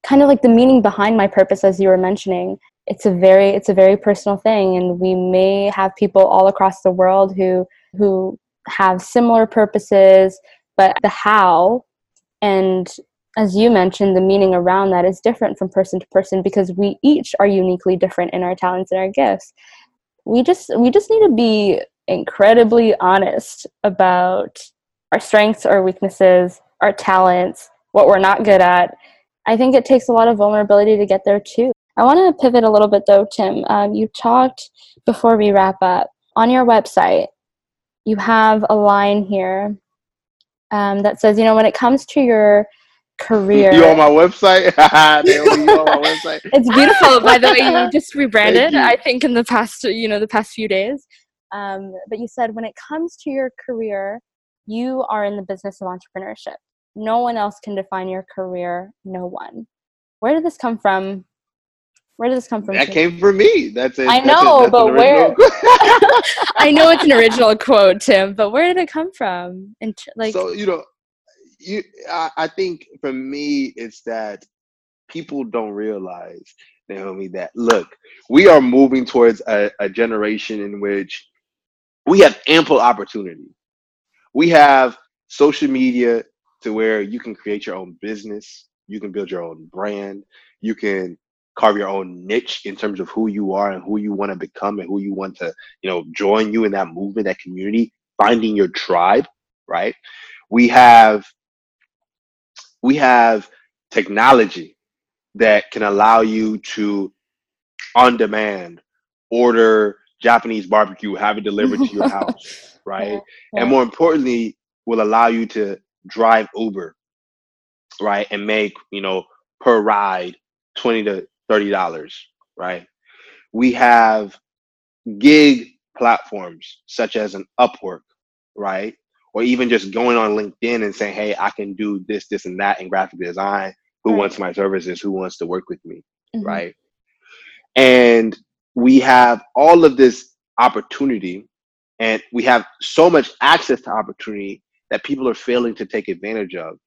kind of like the meaning behind my purpose as you were mentioning it's a very it's a very personal thing. And we may have people all across the world who who have similar purposes but the how and as you mentioned the meaning around that is different from person to person because we each are uniquely different in our talents and our gifts. We just we just need to be incredibly honest about our strengths our weaknesses our talents what we're not good at i think it takes a lot of vulnerability to get there too i want to pivot a little bit though tim um, you talked before we wrap up on your website you have a line here um, that says, you know, when it comes to your career. You on my website? Naomi, you on my website? it's beautiful, by the way. You just rebranded, I think, in the past, you know, the past few days. Um, but you said when it comes to your career, you are in the business of entrepreneurship. No one else can define your career. No one. Where did this come from? Where did this come from? That came from me. That's it. I know, but where? I know it's an original quote, Tim, but where did it come from? And like, so you know, you. I, I think for me, it's that people don't realize, Naomi, that look, we are moving towards a, a generation in which we have ample opportunity. We have social media to where you can create your own business, you can build your own brand, you can carve your own niche in terms of who you are and who you want to become and who you want to you know join you in that movement that community finding your tribe right we have we have technology that can allow you to on demand order japanese barbecue have it delivered to your house right yeah, yeah. and more importantly will allow you to drive uber right and make you know per ride 20 to $30, right? We have gig platforms such as an Upwork, right? Or even just going on LinkedIn and saying, hey, I can do this, this, and that in graphic design. Who right. wants my services? Who wants to work with me? Mm-hmm. Right. And we have all of this opportunity and we have so much access to opportunity that people are failing to take advantage of.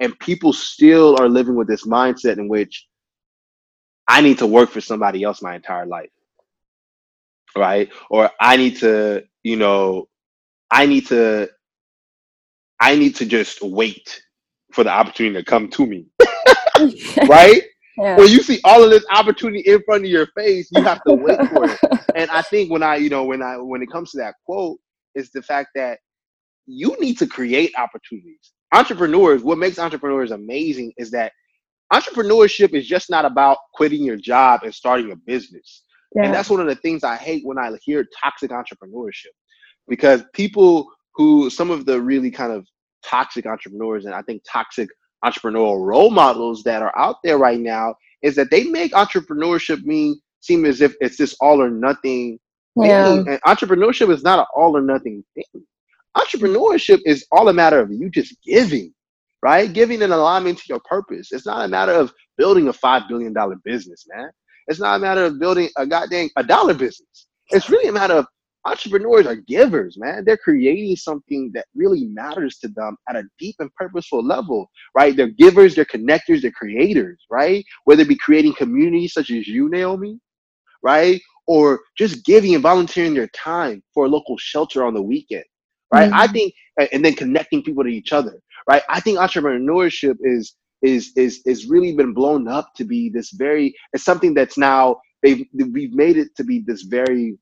And people still are living with this mindset in which I need to work for somebody else my entire life. Right? Or I need to, you know, I need to I need to just wait for the opportunity to come to me. right? Yeah. When you see all of this opportunity in front of your face, you have to wait for it. And I think when I, you know, when I when it comes to that quote, is the fact that you need to create opportunities. Entrepreneurs, what makes entrepreneurs amazing is that entrepreneurship is just not about quitting your job and starting a business. Yeah. And that's one of the things I hate when I hear toxic entrepreneurship because people who, some of the really kind of toxic entrepreneurs and I think toxic entrepreneurial role models that are out there right now is that they make entrepreneurship mean seem as if it's this all or nothing yeah. thing. And entrepreneurship is not an all or nothing thing. Mm-hmm. Entrepreneurship is all a matter of you just giving right? Giving an alignment to your purpose. It's not a matter of building a $5 billion business, man. It's not a matter of building a goddamn a dollar business. It's really a matter of entrepreneurs are givers, man. They're creating something that really matters to them at a deep and purposeful level, right? They're givers, they're connectors, they're creators, right? Whether it be creating communities such as you, Naomi, right? Or just giving and volunteering their time for a local shelter on the weekend, right? Mm-hmm. I think, and then connecting people to each other right? I think entrepreneurship is is is is really been blown up to be this very it's something that's now they've we've made it to be this very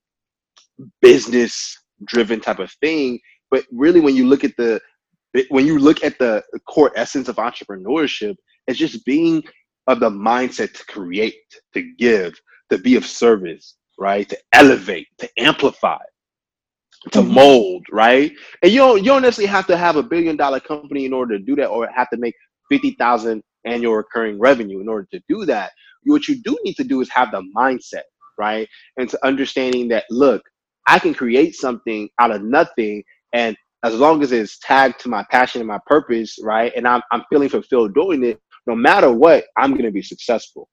business driven type of thing but really when you look at the when you look at the core essence of entrepreneurship it's just being of the mindset to create to give to be of service right to elevate to amplify to mm-hmm. mold, right? And you don't you don't necessarily have to have a billion dollar company in order to do that, or have to make fifty thousand annual recurring revenue in order to do that. What you do need to do is have the mindset, right? And to understanding that look, I can create something out of nothing and as long as it's tagged to my passion and my purpose, right? And I'm I'm feeling fulfilled doing it, no matter what, I'm gonna be successful.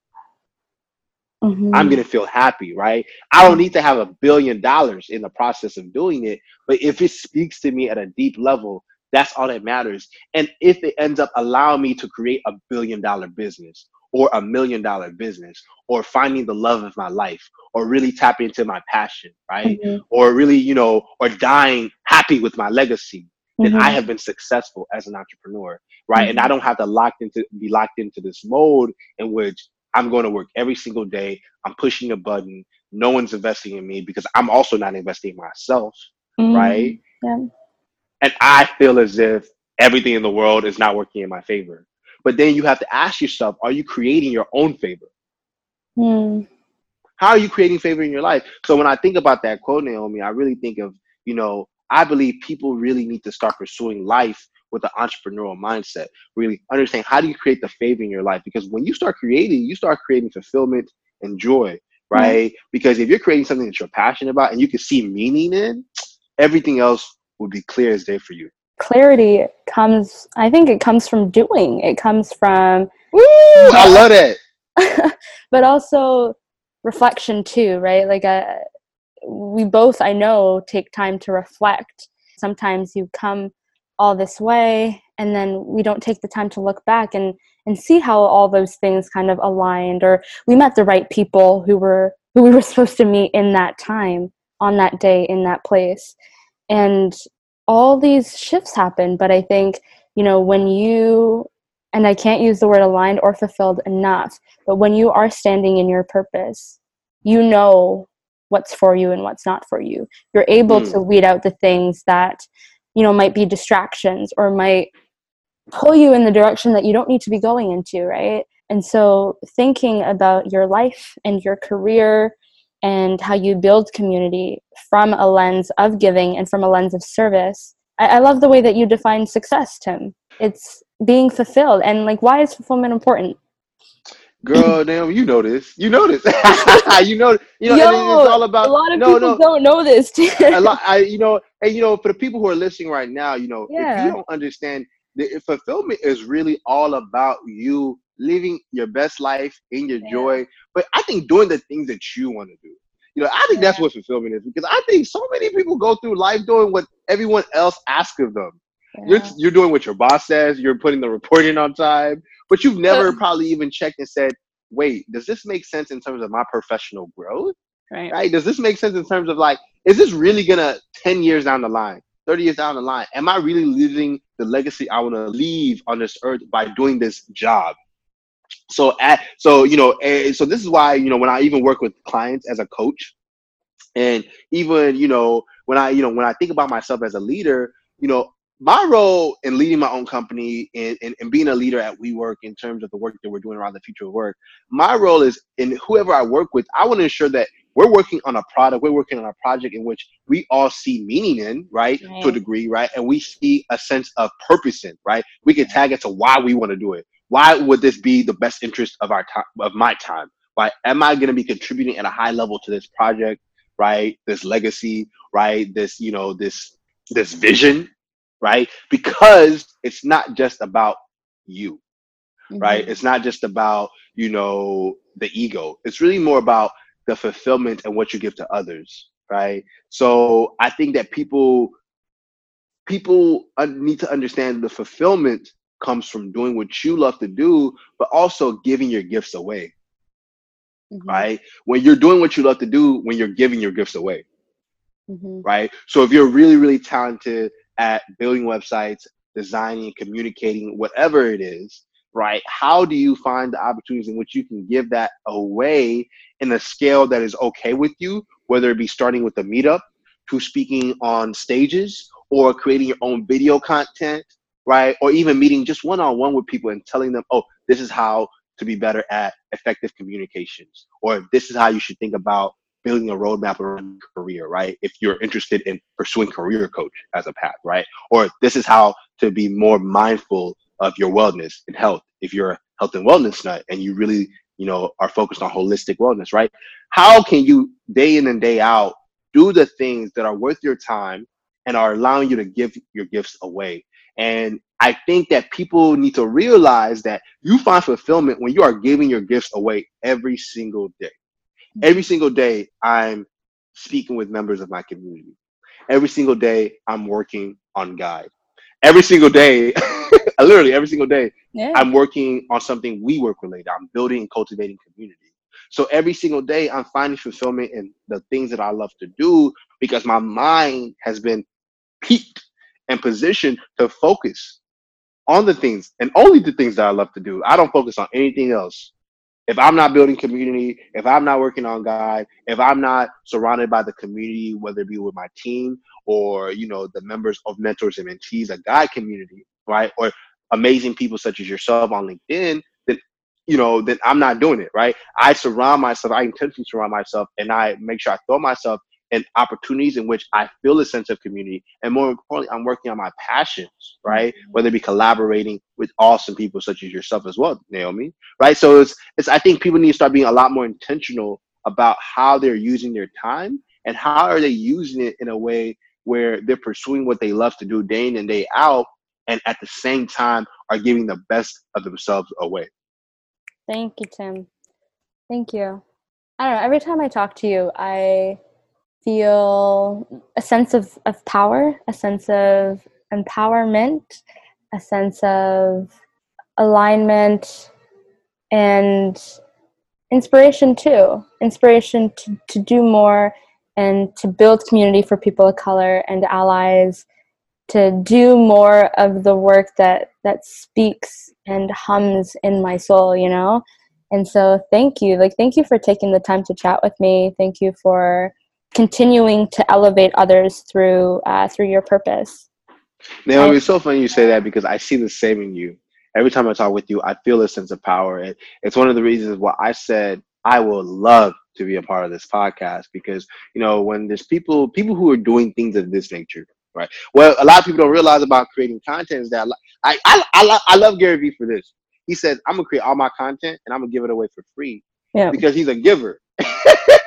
Mm-hmm. I'm gonna feel happy, right? I don't need to have a billion dollars in the process of doing it, but if it speaks to me at a deep level, that's all that matters. And if it ends up allowing me to create a billion dollar business or a million dollar business or finding the love of my life or really tapping into my passion, right? Mm-hmm. Or really, you know, or dying happy with my legacy, then mm-hmm. I have been successful as an entrepreneur, right? Mm-hmm. And I mm-hmm. don't have to lock into be locked into this mode in which I'm going to work every single day. I'm pushing a button. No one's investing in me because I'm also not investing in myself, mm-hmm. right? Yeah. And I feel as if everything in the world is not working in my favor. But then you have to ask yourself, are you creating your own favor? Mm. How are you creating favor in your life? So when I think about that quote, Naomi, I really think of, you know, I believe people really need to start pursuing life with an entrepreneurial mindset. Really understand how do you create the favor in your life? Because when you start creating, you start creating fulfillment and joy, right? Mm. Because if you're creating something that you're passionate about and you can see meaning in, everything else will be clear as day for you clarity comes i think it comes from doing. It comes from Woo, i love it but also reflection too right? Like uh, we both i know take time to reflect. Sometimes you come all this way and then we don't take the time to look back and and see how all those things kind of aligned or we met the right people who were who we were supposed to meet in that time on that day in that place. And all these shifts happen but i think you know when you and i can't use the word aligned or fulfilled enough but when you are standing in your purpose you know what's for you and what's not for you you're able mm. to weed out the things that you know might be distractions or might pull you in the direction that you don't need to be going into right and so thinking about your life and your career and how you build community from a lens of giving and from a lens of service. I, I love the way that you define success, Tim. It's being fulfilled. And like, why is fulfillment important? Girl, damn, you know this. You know this. you know, you know, Yo, it's all about. A lot of no, people no, don't know this. a lot, I, you know, and you know, for the people who are listening right now, you know, yeah. if you don't understand, the fulfillment is really all about you living your best life in your yeah. joy. But I think doing the things that you want to do. You know, I think yeah. that's what fulfillment is because I think so many people go through life doing what everyone else asks of them. Yeah. You're you're doing what your boss says. You're putting the reporting on time, but you've never probably even checked and said, "Wait, does this make sense in terms of my professional growth? Right. right? Does this make sense in terms of like, is this really gonna ten years down the line, thirty years down the line? Am I really living the legacy I want to leave on this earth by doing this job? So at so you know so this is why you know when i even work with clients as a coach and even you know when i you know when i think about myself as a leader you know my role in leading my own company and, and, and being a leader at WeWork in terms of the work that we're doing around the future of work, my role is in whoever I work with, I want to ensure that we're working on a product, we're working on a project in which we all see meaning in, right, right. to a degree, right? And we see a sense of purpose in, right? We can tag it to why we want to do it why would this be the best interest of our time of my time? Why am i going to be contributing at a high level to this project right? This legacy right? This you know this this vision right? Because it's not just about you mm-hmm. right? It's not just about you know the ego. It's really more about the fulfillment and what you give to others right? So i think that people people need to understand the fulfillment comes from doing what you love to do, but also giving your gifts away. Mm-hmm. Right? When you're doing what you love to do, when you're giving your gifts away. Mm-hmm. Right? So if you're really, really talented at building websites, designing, communicating, whatever it is, right? How do you find the opportunities in which you can give that away in a scale that is okay with you, whether it be starting with a meetup to speaking on stages or creating your own video content right? Or even meeting just one on one with people and telling them, oh, this is how to be better at effective communications, or this is how you should think about building a roadmap around your career, right? If you're interested in pursuing career coach as a path, right? Or this is how to be more mindful of your wellness and health. If you're a health and wellness nut and you really, you know, are focused on holistic wellness, right? How can you day in and day out do the things that are worth your time and are allowing you to give your gifts away. And I think that people need to realize that you find fulfillment when you are giving your gifts away every single day. Every single day, I'm speaking with members of my community. Every single day, I'm working on guide. Every single day, literally every single day, yeah. I'm working on something WeWork related. I'm building and cultivating community. So every single day, I'm finding fulfillment in the things that I love to do because my mind has been peaked and position to focus on the things and only the things that I love to do. I don't focus on anything else. If I'm not building community, if I'm not working on Guide, if I'm not surrounded by the community, whether it be with my team or you know the members of mentors and mentees, a guide community, right, or amazing people such as yourself on LinkedIn, then you know then I'm not doing it, right? I surround myself, I intentionally surround myself, and I make sure I throw myself and opportunities in which I feel a sense of community. And more importantly, I'm working on my passions, right? Mm-hmm. Whether it be collaborating with awesome people such as yourself as well, Naomi, right? So it's, it's, I think people need to start being a lot more intentional about how they're using their time and how are they using it in a way where they're pursuing what they love to do day in and day out and at the same time are giving the best of themselves away. Thank you, Tim. Thank you. I don't know. Every time I talk to you, I feel a sense of, of power, a sense of empowerment, a sense of alignment, and inspiration too. Inspiration to, to do more and to build community for people of color and allies, to do more of the work that, that speaks and hums in my soul, you know? And so thank you. Like thank you for taking the time to chat with me. Thank you for continuing to elevate others through uh, through your purpose. Naomi, I, it's so funny you say that because I see the same in you. Every time I talk with you, I feel a sense of power. And it's one of the reasons why I said I would love to be a part of this podcast because you know when there's people people who are doing things of this nature, right? Well, a lot of people don't realize about creating content is that I I I, I love Gary Vee for this. He said, "I'm gonna create all my content and I'm gonna give it away for free." Yeah. Because he's a giver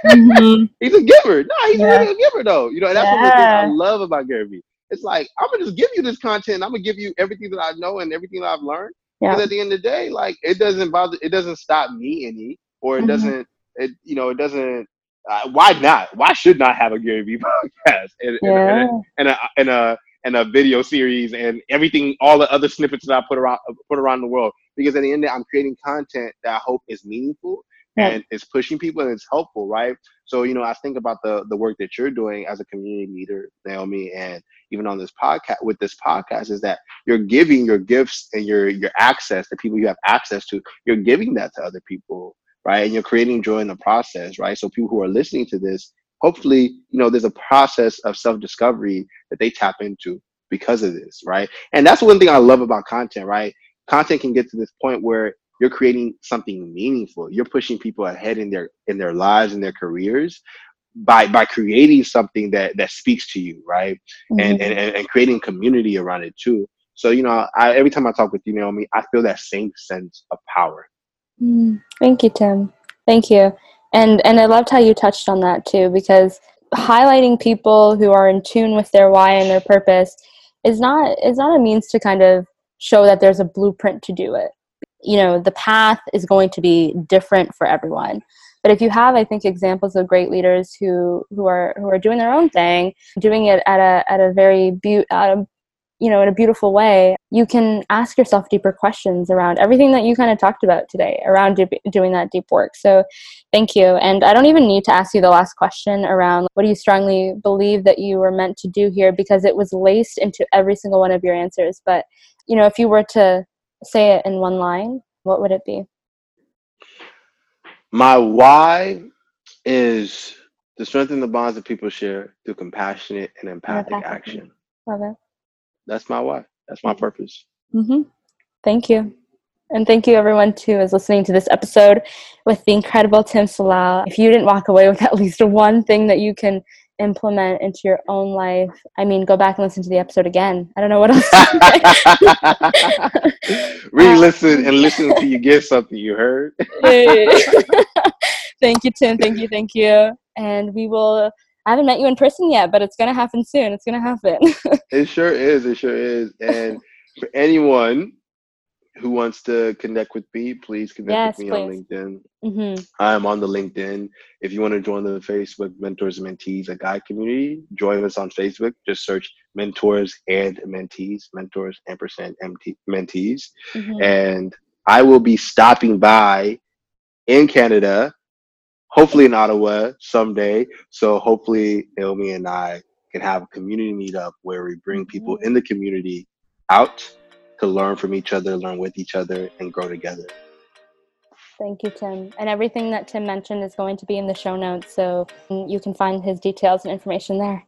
mm-hmm. he's a giver. No, he's yeah. really a giver though. You know, that's yeah. one of the things I love about Gary Vee. It's like I'm gonna just give you this content. I'm gonna give you everything that I know and everything that I've learned. Yeah. Because at the end of the day, like it doesn't bother. It doesn't stop me any, or it mm-hmm. doesn't. It you know it doesn't. Uh, why not? Why should not have a Gary Vee podcast and, yeah. and, and, a, and a and a video series and everything, all the other snippets that I put around put around the world. Because at the end, of the day, I'm creating content that I hope is meaningful and it's pushing people and it's helpful, right? So, you know, I think about the the work that you're doing as a community leader, Naomi, and even on this podcast with this podcast is that you're giving your gifts and your your access to people you have access to, you're giving that to other people, right? And you're creating joy in the process, right? So people who are listening to this, hopefully, you know, there's a process of self-discovery that they tap into because of this, right? And that's one thing I love about content, right? Content can get to this point where you're creating something meaningful. You're pushing people ahead in their in their lives and their careers by by creating something that that speaks to you right? Mm-hmm. and, and and creating community around it too. So you know I, every time i talk with you naomi i feel that same sense of power. Mm. thank you tim. Thank you. And and i loved how you touched on that too because highlighting people who are in tune with their why and their purpose is not is not a means to kind of show that there's a blueprint to do it you know the path is going to be different for everyone. But if you have i think examples of great leaders who who are who are doing their own thing doing it at a at a very be- you know in a beautiful way you can ask yourself deeper questions around everything that you kind of talked about today around do- doing that deep work. So thank you. And i don't even need to ask you the last question around what do you strongly believe that you were meant to do here? Because it was laced into every single one of your answers. But you know if you were to say it in one line, what would it be? My why is to strengthen the bonds that people share through compassionate and empathic empathic. action. Love it. That's my why. That's my purpose. Mm-hmm. Thank you. And thank you everyone too is listening to this episode with the incredible Tim Salau. If you didn't walk away with at least one thing that you can implement into your own life. I mean, go back and listen to the episode again. I don't know what else. Re-listen and listen until you get something you heard. thank you, Tim. Thank you. Thank you. And we will I haven't met you in person yet, but it's gonna happen soon. It's gonna happen. it sure is. It sure is. And for anyone who wants to connect with me, please connect yes, with me please. on LinkedIn. Mm-hmm. I'm on the LinkedIn. If you want to join the Facebook Mentors and Mentees, a guide community, join us on Facebook. Just search Mentors and Mentees, Mentors ampersand MT, Mentees. Mm-hmm. And I will be stopping by in Canada, hopefully in Ottawa someday. So hopefully Naomi and I can have a community meetup where we bring people mm-hmm. in the community out to learn from each other, learn with each other, and grow together. Thank you, Tim. And everything that Tim mentioned is going to be in the show notes, so you can find his details and information there.